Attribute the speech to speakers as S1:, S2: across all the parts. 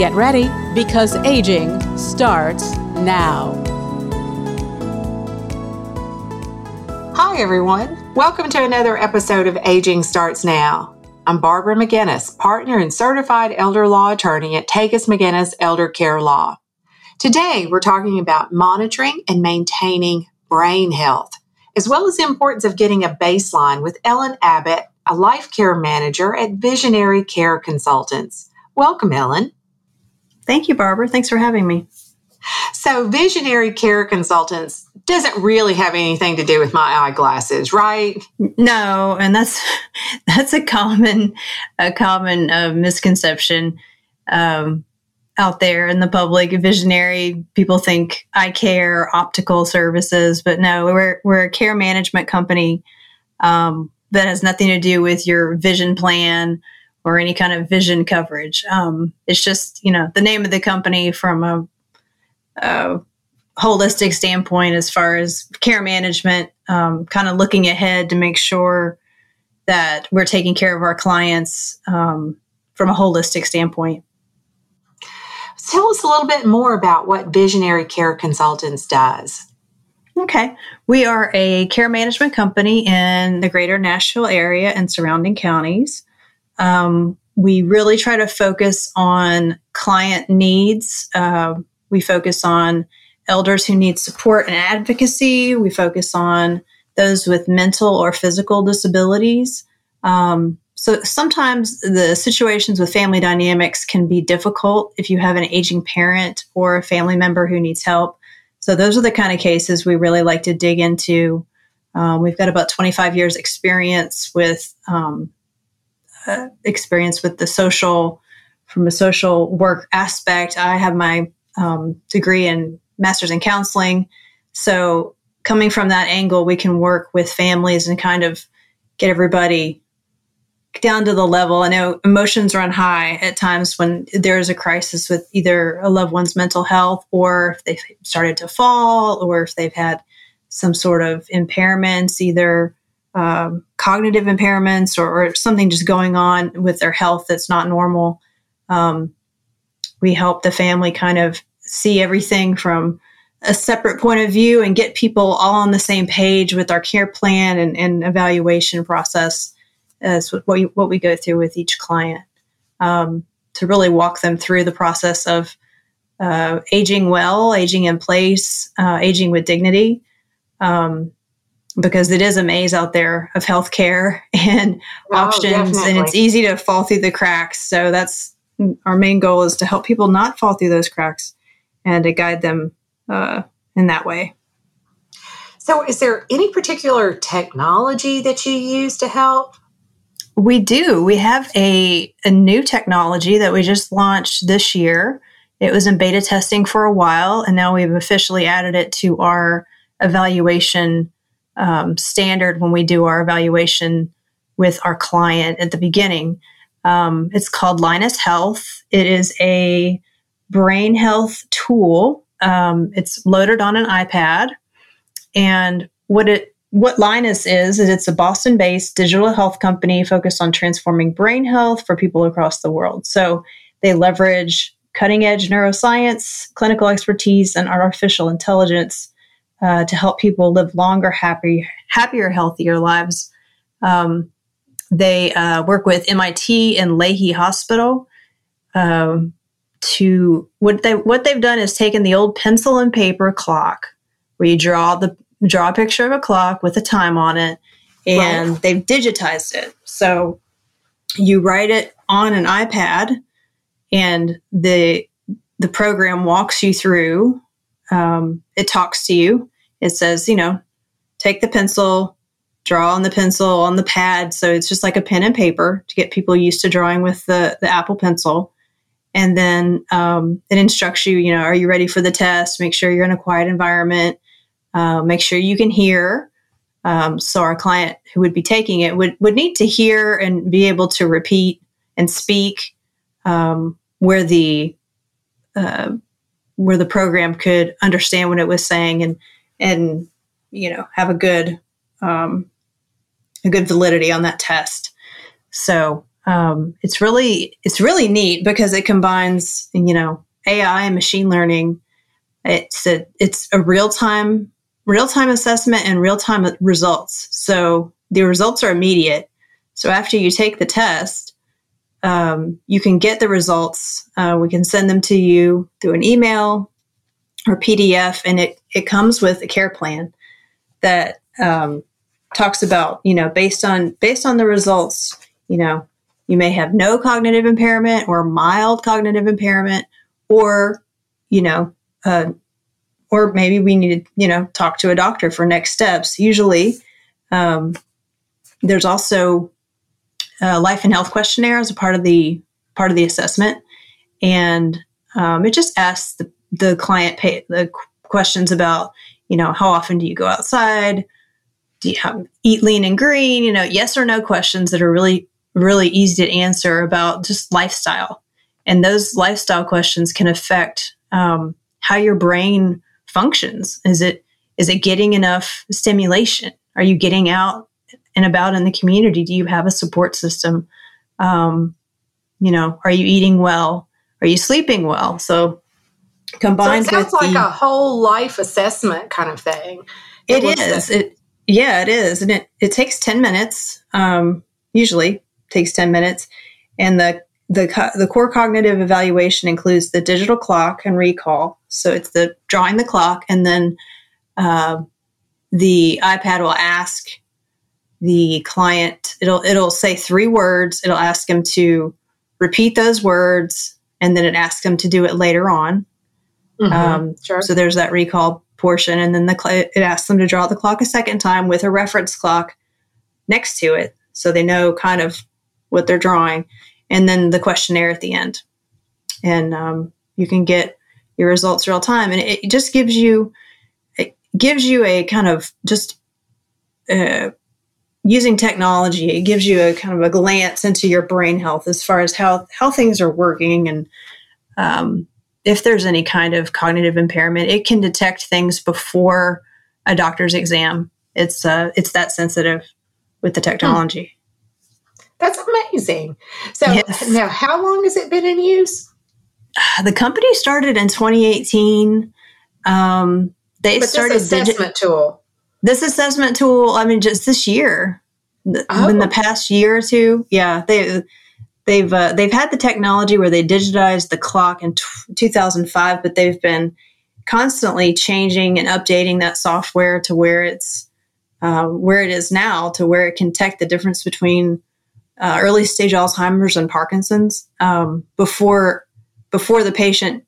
S1: Get ready because aging starts now.
S2: Hi, everyone. Welcome to another episode of Aging Starts Now. I'm Barbara McGinnis, partner and certified elder law attorney at Takacs McGinnis Elder Care Law. Today, we're talking about monitoring and maintaining brain health, as well as the importance of getting a baseline with Ellen Abbott, a life care manager at Visionary Care Consultants. Welcome, Ellen.
S3: Thank you, Barbara. Thanks for having me.
S2: So, Visionary Care Consultants doesn't really have anything to do with my eyeglasses, right?
S3: No, and that's that's a common a common uh, misconception um, out there in the public. Visionary people think eye care, optical services, but no, we're we're a care management company um, that has nothing to do with your vision plan or any kind of vision coverage. Um, it's just you know the name of the company from a, a holistic standpoint as far as care management, um, kind of looking ahead to make sure that we're taking care of our clients um, from a holistic standpoint.
S2: Tell us a little bit more about what Visionary Care Consultants does.
S3: Okay. We are a care management company in the greater Nashville area and surrounding counties. Um, we really try to focus on client needs. Uh, we focus on elders who need support and advocacy. We focus on those with mental or physical disabilities. Um, so sometimes the situations with family dynamics can be difficult if you have an aging parent or a family member who needs help. So those are the kind of cases we really like to dig into. Um, we've got about 25 years experience with um, uh, experience with the social from a social work aspect. I have my um, degree in master's in counseling. So coming from that angle, we can work with families and kind of get everybody down to the level. I know emotions run high at times when there's a crisis with either a loved one's mental health or if they've started to fall or if they've had some sort of impairments, either um, cognitive impairments or, or, something just going on with their health that's not normal. Um, we help the family kind of see everything from a separate point of view and get people all on the same page with our care plan and, and evaluation process as what we, what we go through with each client um, to really walk them through the process of uh, aging well, aging in place, uh, aging with dignity. Um, because it is a maze out there of healthcare and oh, options, definitely. and it's easy to fall through the cracks. So that's our main goal is to help people not fall through those cracks and to guide them uh, in that way.
S2: So, is there any particular technology that you use to help?
S3: We do. We have a, a new technology that we just launched this year. It was in beta testing for a while, and now we've officially added it to our evaluation um, standard when we do our evaluation with our client at the beginning. Um, it's called Linus Health. It is a brain health tool. Um, it's loaded on an iPad, and what it what Linus is is it's a Boston-based digital health company focused on transforming brain health for people across the world. So they leverage cutting-edge neuroscience, clinical expertise, and artificial intelligence uh, to help people live longer, happy, happier, healthier lives. Um, they uh, work with MIT and Lahey Hospital. Um, to what they what they've done is taken the old pencil and paper clock where you draw the draw a picture of a clock with a time on it and right. they've digitized it so you write it on an ipad and the the program walks you through um, it talks to you it says you know take the pencil draw on the pencil on the pad so it's just like a pen and paper to get people used to drawing with the, the apple pencil and then um, it instructs you. You know, are you ready for the test? Make sure you're in a quiet environment. Uh, make sure you can hear. Um, so our client who would be taking it would would need to hear and be able to repeat and speak um, where the uh, where the program could understand what it was saying and and you know have a good um, a good validity on that test. So um, it's really it's really neat because it combines you know AI and machine learning. It's a it's a real time real time assessment and real time results. So the results are immediate. So after you take the test, um, you can get the results. Uh, we can send them to you through an email or PDF, and it it comes with a care plan that um, talks about you know based on based on the results you know you may have no cognitive impairment or mild cognitive impairment or you know uh, or maybe we need to you know talk to a doctor for next steps usually um, there's also a life and health questionnaire as a part of the part of the assessment and um, it just asks the, the client pay, the questions about you know how often do you go outside do you have, eat lean and green? You know, yes or no questions that are really, really easy to answer about just lifestyle. And those lifestyle questions can affect um, how your brain functions. Is it is it getting enough stimulation? Are you getting out and about in the community? Do you have a support system? Um, you know, are you eating well? Are you sleeping well? So combined
S2: so it sounds like
S3: the,
S2: a whole life assessment kind of thing.
S3: It, it is. It yeah, it is, and it it takes ten minutes. Um, usually takes ten minutes, and the the co- the core cognitive evaluation includes the digital clock and recall. So it's the drawing the clock, and then uh, the iPad will ask the client. It'll it'll say three words. It'll ask them to repeat those words, and then it asks them to do it later on. Mm-hmm, um, sure. So there's that recall portion, and then the cl- it asks them to draw the clock a second time with a reference clock next to it, so they know kind of what they're drawing, and then the questionnaire at the end, and um, you can get your results real time, and it, just gives you it gives you a kind of just uh, using technology. It gives you a kind of a glance into your brain health as far as how how things are working and um, if there's any kind of cognitive impairment, it can detect things before a doctor's exam. It's uh, it's that sensitive with the technology.
S2: That's amazing. So yes. now, how long has it been in use?
S3: The company started in 2018. Um, they
S2: but
S3: started
S2: this assessment digi- tool.
S3: This assessment tool. I mean, just this year, oh. in the past year or two. Yeah, they they've uh, they've had the technology where they digitized the clock in t- 2005, but they've been constantly changing and updating that software to where it's uh, where it is now, to where it can detect the difference between uh, early stage Alzheimer's and Parkinson's um, before before the patient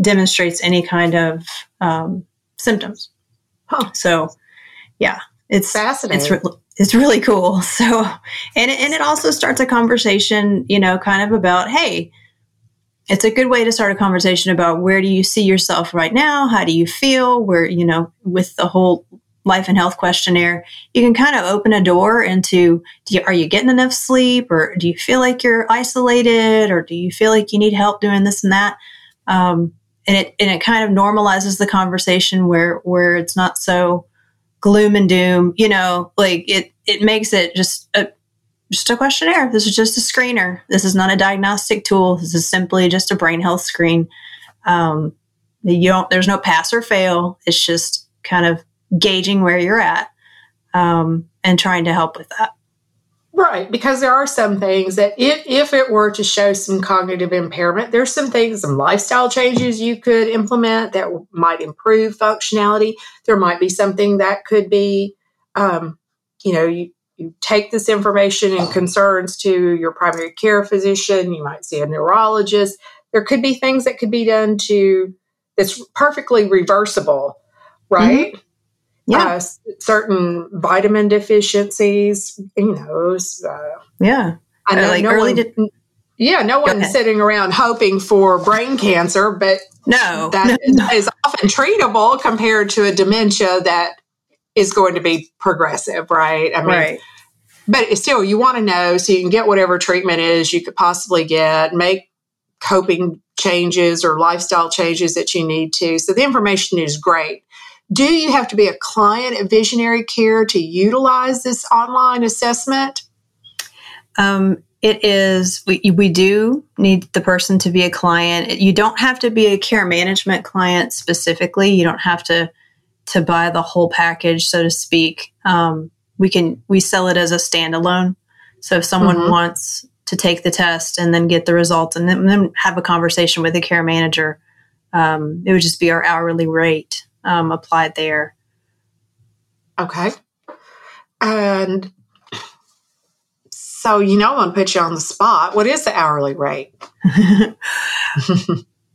S3: demonstrates any kind of um, symptoms. Huh. So, yeah, it's
S2: fascinating.
S3: It's re- it's really cool. So, and it, and it also starts a conversation, you know, kind of about, hey, it's a good way to start a conversation about where do you see yourself right now? How do you feel? Where, you know, with the whole life and health questionnaire, you can kind of open a door into you, are you getting enough sleep or do you feel like you're isolated or do you feel like you need help doing this and that? Um, and it, and it kind of normalizes the conversation where, where it's not so, gloom and doom, you know, like it it makes it just a just a questionnaire. This is just a screener. This is not a diagnostic tool. This is simply just a brain health screen. Um, you don't. There's no pass or fail. It's just kind of gauging where you're at um, and trying to help with that.
S2: Right, because there are some things that if, if it were to show some cognitive impairment, there's some things, some lifestyle changes you could implement that might improve functionality. There might be something that could be, um, you know, you, you take this information and concerns to your primary care physician. You might see a neurologist. There could be things that could be done to that's perfectly reversible, right? Mm-hmm yeah. Uh, certain vitamin deficiencies, you know. Uh,
S3: yeah.
S2: I know
S3: like
S2: no
S3: early
S2: one, Yeah, no one's sitting around hoping for brain cancer, but
S3: no,
S2: that
S3: no.
S2: is often treatable compared to a dementia that is going to be progressive, right?
S3: I mean, right.
S2: but still, you want to know so you can get whatever treatment is you could possibly get, make coping changes or lifestyle changes that you need to. So the information is great. Do you have to be a client at Visionary Care to utilize this online assessment?
S3: Um, it is, we, we do need the person to be a client. You don't have to be a care management client specifically. You don't have to to buy the whole package, so to speak. Um, we can we sell it as a standalone. So if someone mm-hmm. wants to take the test and then get the results and then, then have a conversation with a care manager, um, it would just be our hourly rate um, applied there.
S2: Okay. And so, you know, I'm going to put you on the spot. What is the hourly rate?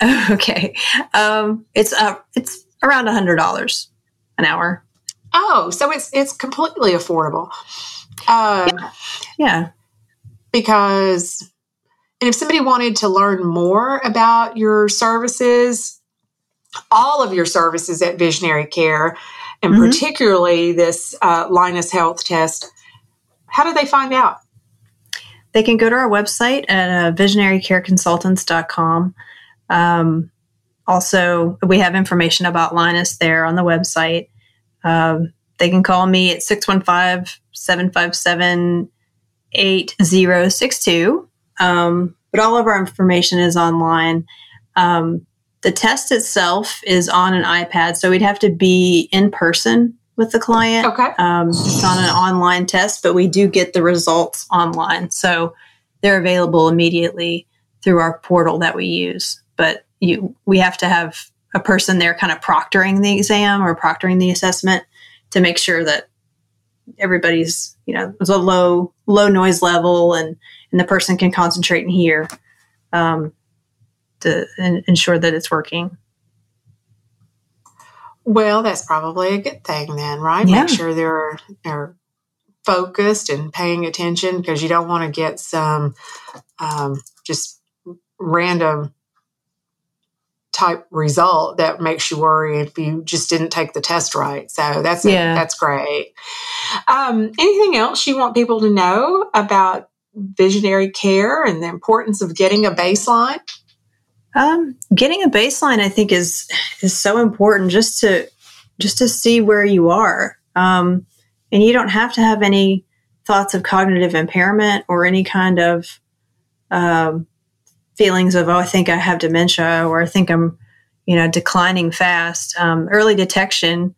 S3: okay. Um, it's uh, it's around a hundred dollars an hour.
S2: Oh, so it's it's completely affordable. Uh,
S3: yeah. yeah.
S2: Because, and if somebody wanted to learn more about your services, all of your services at Visionary Care, and mm-hmm. particularly this uh, Linus Health test, how do they find out?
S3: they can go to our website at uh, visionarycareconsultants.com. Um, also, we have information about Linus there on the website. Um, they can call me at 615 757 8062. Um, but all of our information is online. Um, the test itself is on an iPad, so we'd have to be in person with the client.
S2: Okay.
S3: Um, it's on an online test, but we do get the results online. So they're available immediately through our portal that we use. But you, we have to have a person there kind of proctoring the exam or proctoring the assessment to make sure that everybody's, you know, there's a low, low noise level and, and the person can concentrate and hear um, to ensure that it's working.
S2: Well, that's probably a good thing then, right? Yeah. Make sure they're they're focused and paying attention because you don't want to get some um, just random type result that makes you worry if you just didn't take the test right. So that's yeah. that's great. Um, anything else you want people to know about visionary care and the importance of getting a baseline?
S3: Um, getting a baseline, I think, is is so important just to just to see where you are. Um, and you don't have to have any thoughts of cognitive impairment or any kind of um, feelings of oh, I think I have dementia or I think I'm, you know, declining fast. Um, early detection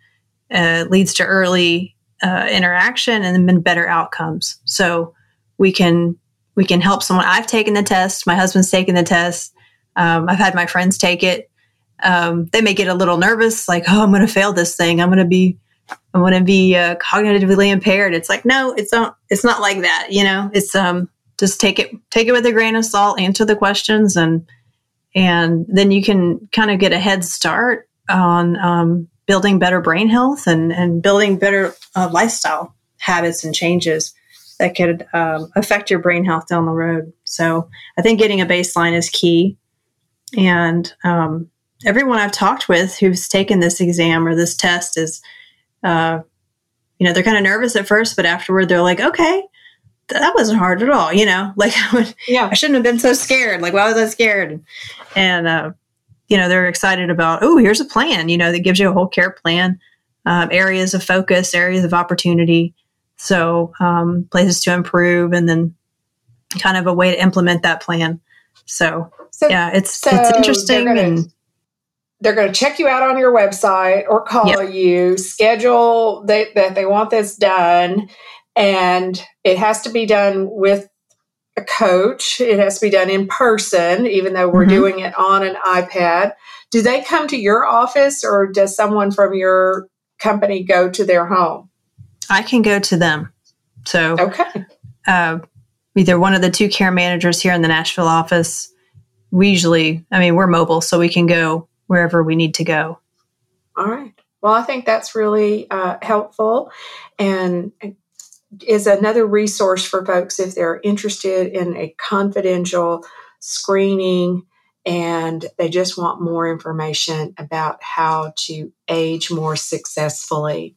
S3: uh, leads to early uh, interaction and then better outcomes. So we can we can help someone. I've taken the test. My husband's taken the test um, I've had my friends take it. Um, they may get a little nervous, like, "Oh, I'm going to fail this thing. I'm going to be, I'm going to be uh, cognitively impaired." It's like, no, it's not. It's not like that. You know, it's um, just take it, take it with a grain of salt. Answer the questions, and and then you can kind of get a head start on um, building better brain health and and building better uh, lifestyle habits and changes that could um, affect your brain health down the road. So I think getting a baseline is key. And um, everyone I've talked with who's taken this exam or this test is, uh, you know, they're kind of nervous at first, but afterward they're like, okay, that wasn't hard at all. You know, like I, would, yeah. I shouldn't have been so scared. Like, why was I scared? And, uh, you know, they're excited about, oh, here's a plan, you know, that gives you a whole care plan, um, areas of focus, areas of opportunity. So, um, places to improve, and then kind of a way to implement that plan. So, so yeah, it's so it's interesting
S2: they're gonna,
S3: and
S2: they're going to check you out on your website or call yep. you, schedule they, that they want this done, and it has to be done with a coach. It has to be done in person, even though we're mm-hmm. doing it on an iPad. Do they come to your office, or does someone from your company go to their home?
S3: I can go to them. So
S2: okay.
S3: Uh, either one of the two care managers here in the Nashville office. We usually, I mean, we're mobile, so we can go wherever we need to go.
S2: All right. Well, I think that's really uh, helpful. And is another resource for folks if they're interested in a confidential screening and they just want more information about how to age more successfully.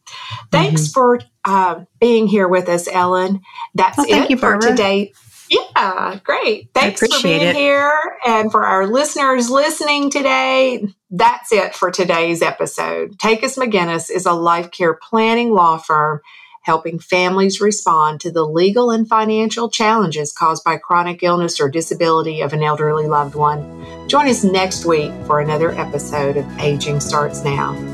S2: Thanks mm-hmm. for uh, being here with us, Ellen. That's
S3: well, it for
S2: today. Yeah, great. Thanks for being it. here. And for our listeners listening today, that's it for today's episode. Takacs McGinnis is a life care planning law firm helping families respond to the legal and financial challenges caused by chronic illness or disability of an elderly loved one. Join us next week for another episode of Aging Starts Now.